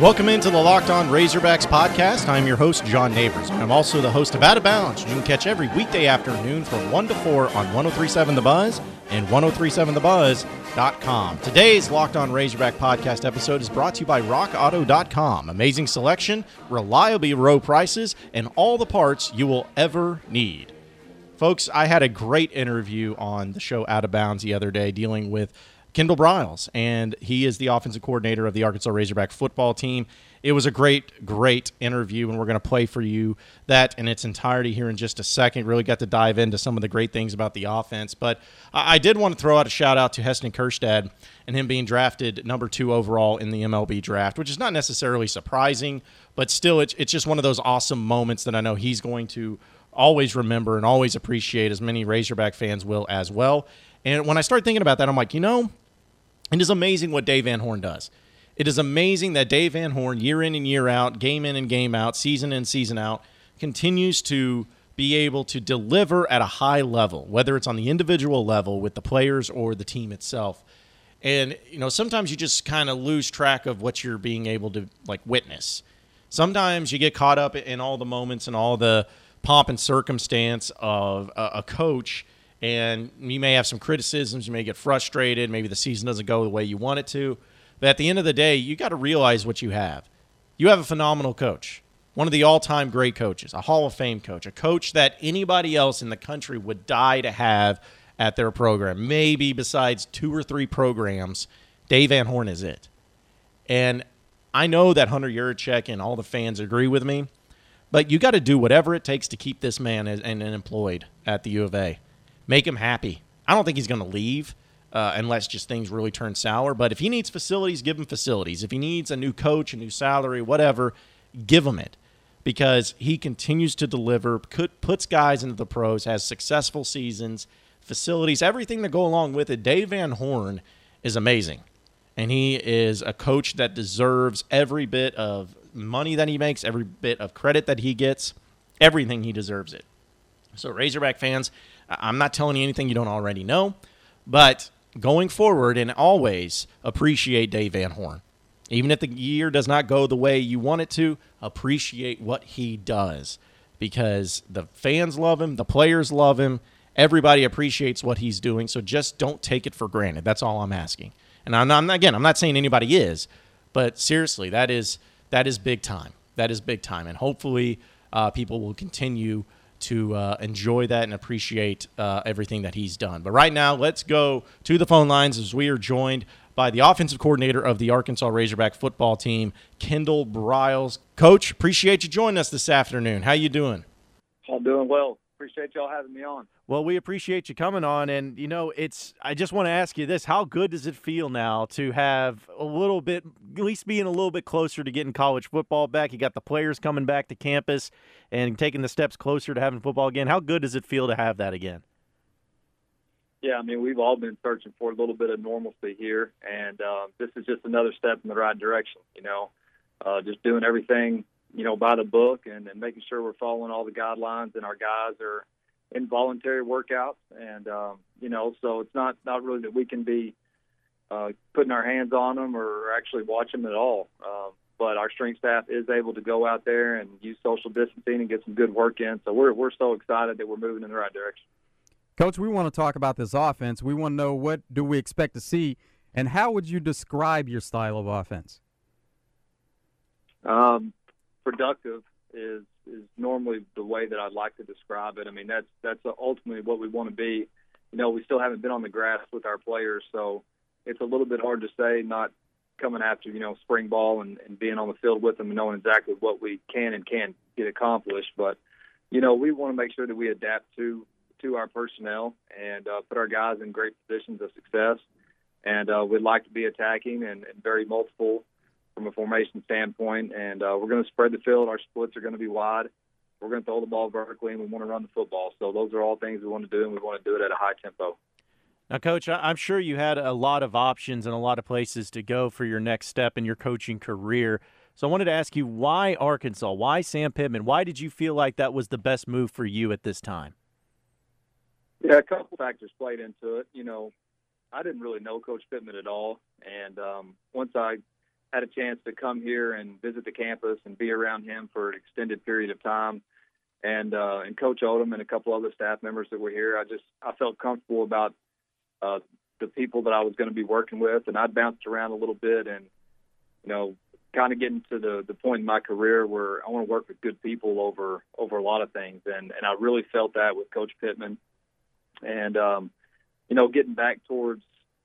Welcome into the Locked On Razorbacks podcast. I'm your host, John Neighbors, I'm also the host of Out of Bounds. You can catch every weekday afternoon from 1 to 4 on 1037 The Buzz and 1037thebuzz.com. Today's Locked On Razorback podcast episode is brought to you by rockauto.com. Amazing selection, reliably low prices, and all the parts you will ever need. Folks, I had a great interview on the show Out of Bounds the other day dealing with Kendall Briles, and he is the offensive coordinator of the Arkansas Razorback football team. It was a great, great interview, and we're going to play for you that in its entirety here in just a second. Really got to dive into some of the great things about the offense. But I did want to throw out a shout out to Heston Kjerstad and him being drafted number two overall in the MLB draft, which is not necessarily surprising, but still, it's, it's just one of those awesome moments that I know he's going to always remember and always appreciate, as many Razorback fans will as well. And when I start thinking about that, I'm like, you know, it is amazing what Dave Van Horn does. It is amazing that Dave Van Horn, year in and year out, game in and game out, season in, season out, continues to be able to deliver at a high level, whether it's on the individual level with the players or the team itself. And, you know, sometimes you just kind of lose track of what you're being able to, like, witness. Sometimes you get caught up in all the moments and all the pomp and circumstance of a, a coach – and you may have some criticisms. You may get frustrated. Maybe the season doesn't go the way you want it to. But at the end of the day, you got to realize what you have. You have a phenomenal coach, one of the all time great coaches, a Hall of Fame coach, a coach that anybody else in the country would die to have at their program. Maybe besides two or three programs, Dave Van Horn is it. And I know that Hunter Yurachek and all the fans agree with me, but you got to do whatever it takes to keep this man and employed at the U of A make him happy. I don't think he's going to leave uh, unless just things really turn sour. But if he needs facilities, give him facilities. If he needs a new coach, a new salary, whatever, give him it because he continues to deliver, could, puts guys into the pros, has successful seasons, facilities, everything to go along with it. Dave Van Horn is amazing. And he is a coach that deserves every bit of money that he makes, every bit of credit that he gets, everything he deserves it. So, Razorback fans, I'm not telling you anything you don't already know, but going forward and always appreciate Dave Van Horn. Even if the year does not go the way you want it to, appreciate what he does because the fans love him, the players love him, everybody appreciates what he's doing. So just don't take it for granted. That's all I'm asking. And I'm not, again, I'm not saying anybody is, but seriously, that is that is big time. That is big time, and hopefully, uh, people will continue to uh, enjoy that and appreciate uh, everything that he's done. But right now, let's go to the phone lines as we are joined by the offensive coordinator of the Arkansas Razorback football team, Kendall Briles. Coach, appreciate you joining us this afternoon. How you doing? I'm doing well appreciate y'all having me on. Well, we appreciate you coming on, and you know, it's. I just want to ask you this: How good does it feel now to have a little bit, at least being a little bit closer to getting college football back? You got the players coming back to campus and taking the steps closer to having football again. How good does it feel to have that again? Yeah, I mean, we've all been searching for a little bit of normalcy here, and uh, this is just another step in the right direction. You know, uh, just doing everything you know, by the book and, and making sure we're following all the guidelines and our guys are in voluntary workouts. And, um, you know, so it's not, not really that we can be uh, putting our hands on them or actually watch them at all. Um, but our strength staff is able to go out there and use social distancing and get some good work in. So we're, we're so excited that we're moving in the right direction. Coach, we want to talk about this offense. We want to know what do we expect to see, and how would you describe your style of offense? Um, productive is is normally the way that I'd like to describe it. I mean, that's that's ultimately what we want to be. You know, we still haven't been on the grass with our players, so it's a little bit hard to say. Not coming after you know spring ball and, and being on the field with them and knowing exactly what we can and can't get accomplished, but you know, we want to make sure that we adapt to to our personnel and uh, put our guys in great positions of success. And uh, we'd like to be attacking and, and very multiple from a formation standpoint, and uh, we're going to spread the field. Our splits are going to be wide. We're going to throw the ball vertically, and we want to run the football. So those are all things we want to do, and we want to do it at a high tempo. Now, Coach, I'm sure you had a lot of options and a lot of places to go for your next step in your coaching career. So I wanted to ask you why Arkansas? Why Sam Pittman? Why did you feel like that was the best move for you at this time? Yeah, a couple factors played into it. You know, I didn't really know Coach Pittman at all, and um, once I had a chance to come here and visit the campus and be around him for an extended period of time, and uh, and Coach Odom and a couple other staff members that were here, I just I felt comfortable about uh, the people that I was going to be working with, and I bounced around a little bit, and you know, kind of getting to the the point in my career where I want to work with good people over over a lot of things, and and I really felt that with Coach Pittman, and um, you know, getting back towards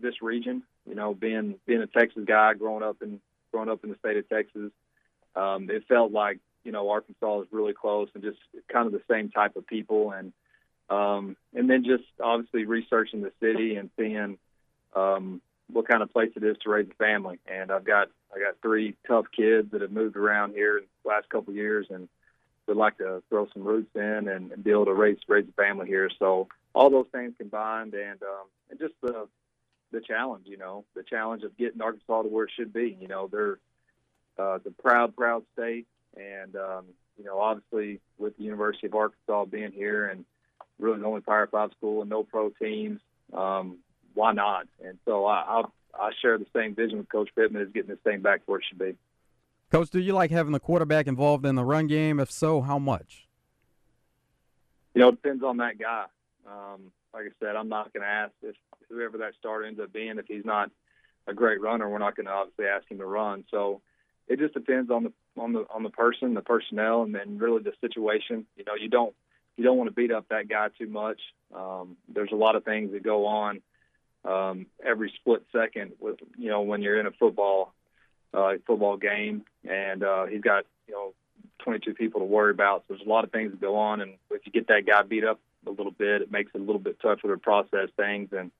this region, you know, being being a Texas guy, growing up in growing up in the state of Texas, um, it felt like you know Arkansas is really close and just kind of the same type of people, and um, and then just obviously researching the city and seeing um, what kind of place it is to raise a family. And I've got I got three tough kids that have moved around here in the last couple of years and would like to throw some roots in and, and be able to raise raise a family here. So all those things combined and um, and just the the challenge, you know, the challenge of getting Arkansas to where it should be. You know, they're uh, the proud, proud state, and um, you know, obviously with the University of Arkansas being here and really the only Power Five school and no pro teams, um, why not? And so I, I I share the same vision with Coach Pittman is getting this thing back where it should be. Coach, do you like having the quarterback involved in the run game? If so, how much? You know, it depends on that guy. Um, like I said, I'm not going to ask if whoever that starter ends up being. If he's not a great runner, we're not going to obviously ask him to run. So it just depends on the on the on the person, the personnel, and then really the situation. You know, you don't you don't want to beat up that guy too much. Um, there's a lot of things that go on um, every split second with you know when you're in a football uh, football game, and uh, he's got you know 22 people to worry about. So there's a lot of things that go on, and if you get that guy beat up a little bit, it makes it a little bit tougher to process things and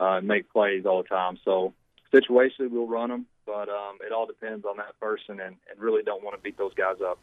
uh, make plays all the time. So situationally, we'll run them, but um, it all depends on that person, and, and really don't want to beat those guys up.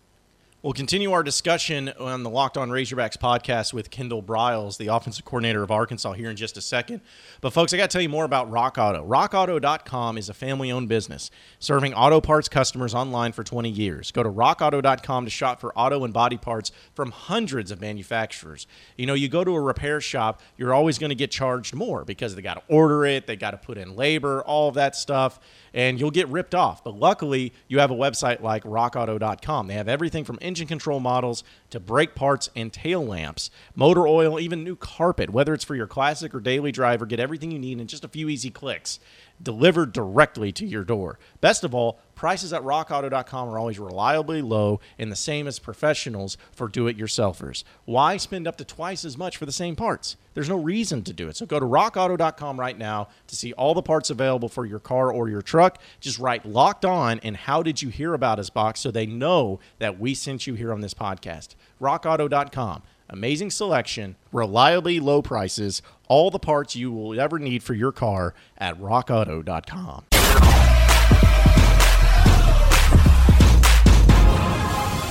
We'll continue our discussion on the Locked On Razorbacks podcast with Kendall Briles, the offensive coordinator of Arkansas, here in just a second. But, folks, I got to tell you more about Rock Auto. RockAuto.com is a family owned business serving auto parts customers online for 20 years. Go to RockAuto.com to shop for auto and body parts from hundreds of manufacturers. You know, you go to a repair shop, you're always going to get charged more because they got to order it, they got to put in labor, all of that stuff and you'll get ripped off. But luckily, you have a website like rockauto.com. They have everything from engine control models to brake parts and tail lamps, motor oil, even new carpet. Whether it's for your classic or daily driver, get everything you need in just a few easy clicks delivered directly to your door. Best of all, prices at rockauto.com are always reliably low and the same as professionals for do it yourselfers. Why spend up to twice as much for the same parts? There's no reason to do it. So go to rockauto.com right now to see all the parts available for your car or your truck. Just write locked on and how did you hear about us box so they know that we sent you here on this podcast. rockauto.com. Amazing selection, reliably low prices, all the parts you will ever need for your car at rockauto.com.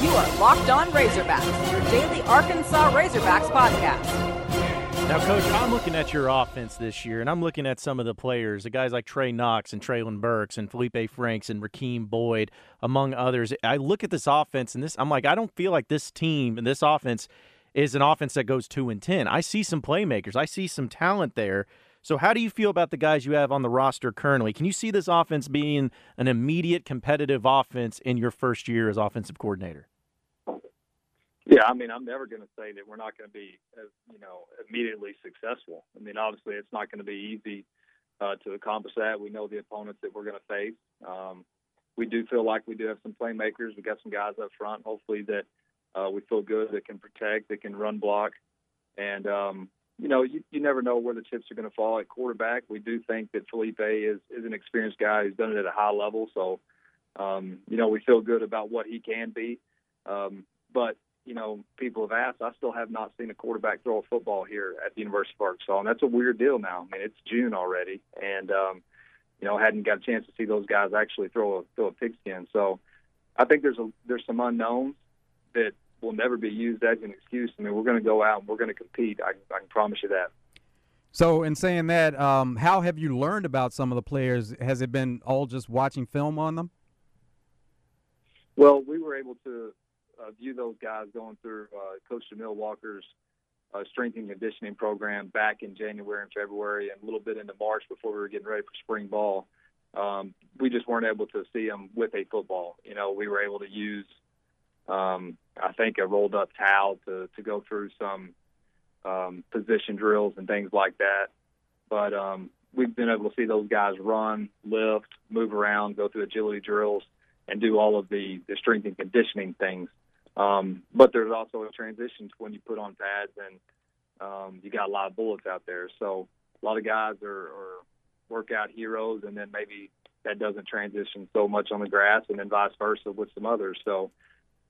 You are Locked On Razorbacks, your daily Arkansas Razorbacks podcast. Now, Coach, I'm looking at your offense this year, and I'm looking at some of the players, the guys like Trey Knox and Treylon Burks and Felipe Franks and Rakeem Boyd, among others. I look at this offense, and this I'm like, I don't feel like this team and this offense – is an offense that goes two and ten. I see some playmakers. I see some talent there. So how do you feel about the guys you have on the roster currently? Can you see this offense being an immediate competitive offense in your first year as offensive coordinator? Yeah, I mean, I'm never going to say that we're not going to be, uh, you know, immediately successful. I mean, obviously, it's not going to be easy uh, to accomplish that. We know the opponents that we're going to face. Um, we do feel like we do have some playmakers. We got some guys up front. Hopefully, that uh, we feel good that can protect, that can run block, and um, you know you, you never know where the chips are going to fall at quarterback. We do think that Felipe is is an experienced guy who's done it at a high level, so um, you know we feel good about what he can be. Um, but you know, people have asked. I still have not seen a quarterback throw a football here at the University of Arkansas, and that's a weird deal now. I mean, it's June already, and um, you know, hadn't got a chance to see those guys actually throw a throw a pigskin. So, I think there's a there's some unknowns that will never be used as an excuse. I mean, we're going to go out and we're going to compete. I, I can promise you that. So, in saying that, um, how have you learned about some of the players? Has it been all just watching film on them? Well, we were able to uh, view those guys going through uh, Coach Jamil Walker's uh, strength and conditioning program back in January and February, and a little bit into March before we were getting ready for spring ball. um, we just weren't able to see them with a football. You know, we were able to use, um, I think, a rolled up towel to to go through some um, position drills and things like that. But um, we've been able to see those guys run, lift, move around, go through agility drills, and do all of the the strength and conditioning things. Um, but there's also a transition to when you put on pads and um, you got a lot of bullets out there. So a lot of guys are, are workout heroes, and then maybe that doesn't transition so much on the grass, and then vice versa with some others. So,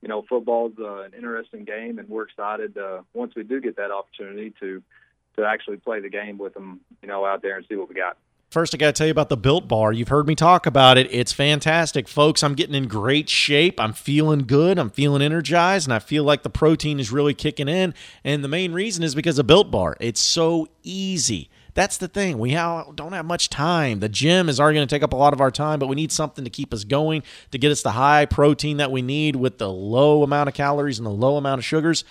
you know, football's uh, an interesting game, and we're excited uh, once we do get that opportunity to to actually play the game with them, you know, out there and see what we got. First, I got to tell you about the Built Bar. You've heard me talk about it. It's fantastic, folks. I'm getting in great shape. I'm feeling good. I'm feeling energized, and I feel like the protein is really kicking in. And the main reason is because of Built Bar. It's so easy. That's the thing. We don't have much time. The gym is already going to take up a lot of our time, but we need something to keep us going, to get us the high protein that we need with the low amount of calories and the low amount of sugars.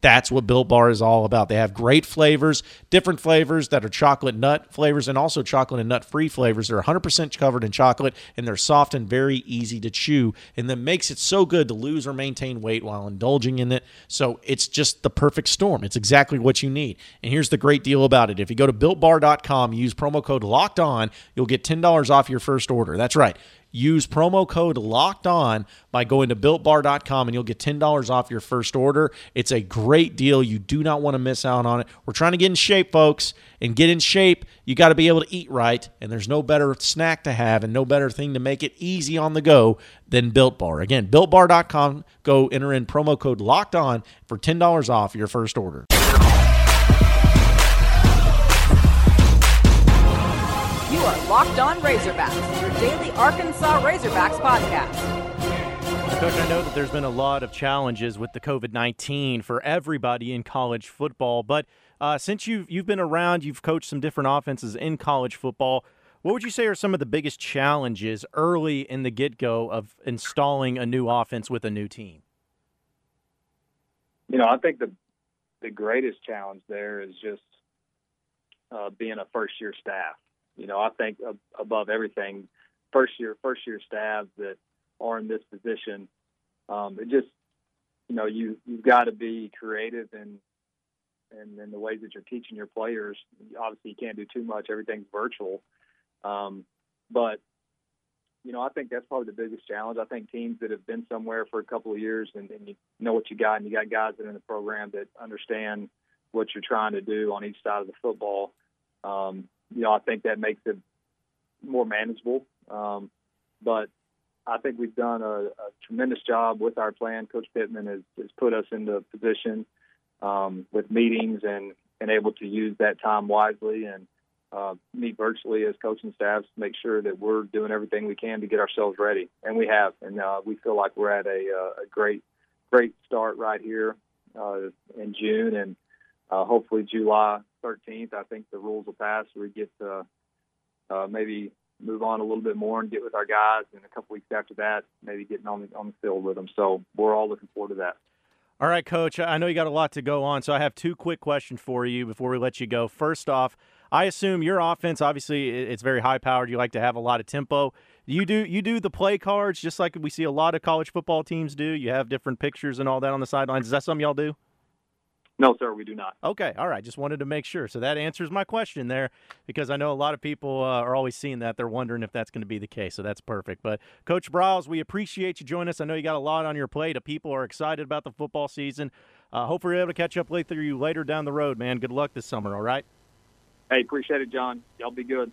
That's what Built Bar is all about. They have great flavors, different flavors that are chocolate nut flavors and also chocolate and nut free flavors. They're 100% covered in chocolate and they're soft and very easy to chew. And that makes it so good to lose or maintain weight while indulging in it. So it's just the perfect storm. It's exactly what you need. And here's the great deal about it if you go to builtbar.com, use promo code locked on, you'll get $10 off your first order. That's right. Use promo code locked on by going to builtbar.com and you'll get $10 off your first order. It's a great deal. You do not want to miss out on it. We're trying to get in shape, folks. And get in shape, you got to be able to eat right. And there's no better snack to have and no better thing to make it easy on the go than Built Bar. Again, builtbar.com. Go enter in promo code locked on for $10 off your first order. Are Locked On Razorbacks, your daily Arkansas Razorbacks podcast. Coach, I know that there's been a lot of challenges with the COVID 19 for everybody in college football, but uh, since you've, you've been around, you've coached some different offenses in college football. What would you say are some of the biggest challenges early in the get go of installing a new offense with a new team? You know, I think the the greatest challenge there is just uh, being a first year staff. You know, I think above everything, first year first year staff that are in this position, um, it just you know you you've got to be creative and and in the ways that you're teaching your players. Obviously, you can't do too much; everything's virtual. Um, but you know, I think that's probably the biggest challenge. I think teams that have been somewhere for a couple of years and, and you know what you got, and you got guys that are in the program that understand what you're trying to do on each side of the football. Um, you know, I think that makes it more manageable. Um, but I think we've done a, a, tremendous job with our plan. Coach Pittman has, has put us into position um, with meetings and, and able to use that time wisely and uh, meet virtually as coaching staffs to make sure that we're doing everything we can to get ourselves ready. And we have. And uh, we feel like we're at a, uh, a great, great start right here uh, in June. And uh, hopefully July 13th, I think the rules will pass. We get to uh, maybe move on a little bit more and get with our guys. And a couple weeks after that, maybe getting on the on the field with them. So we're all looking forward to that. All right, Coach. I know you got a lot to go on, so I have two quick questions for you before we let you go. First off, I assume your offense, obviously, it's very high powered. You like to have a lot of tempo. You do you do the play cards just like we see a lot of college football teams do. You have different pictures and all that on the sidelines. Is that something y'all do? No, sir, we do not. Okay, all right. Just wanted to make sure. So that answers my question there because I know a lot of people uh, are always seeing that. They're wondering if that's going to be the case. So that's perfect. But Coach Briles, we appreciate you joining us. I know you got a lot on your plate. People are excited about the football season. Uh, hope we're able to catch up with you later down the road, man. Good luck this summer, all right? Hey, appreciate it, John. Y'all be good.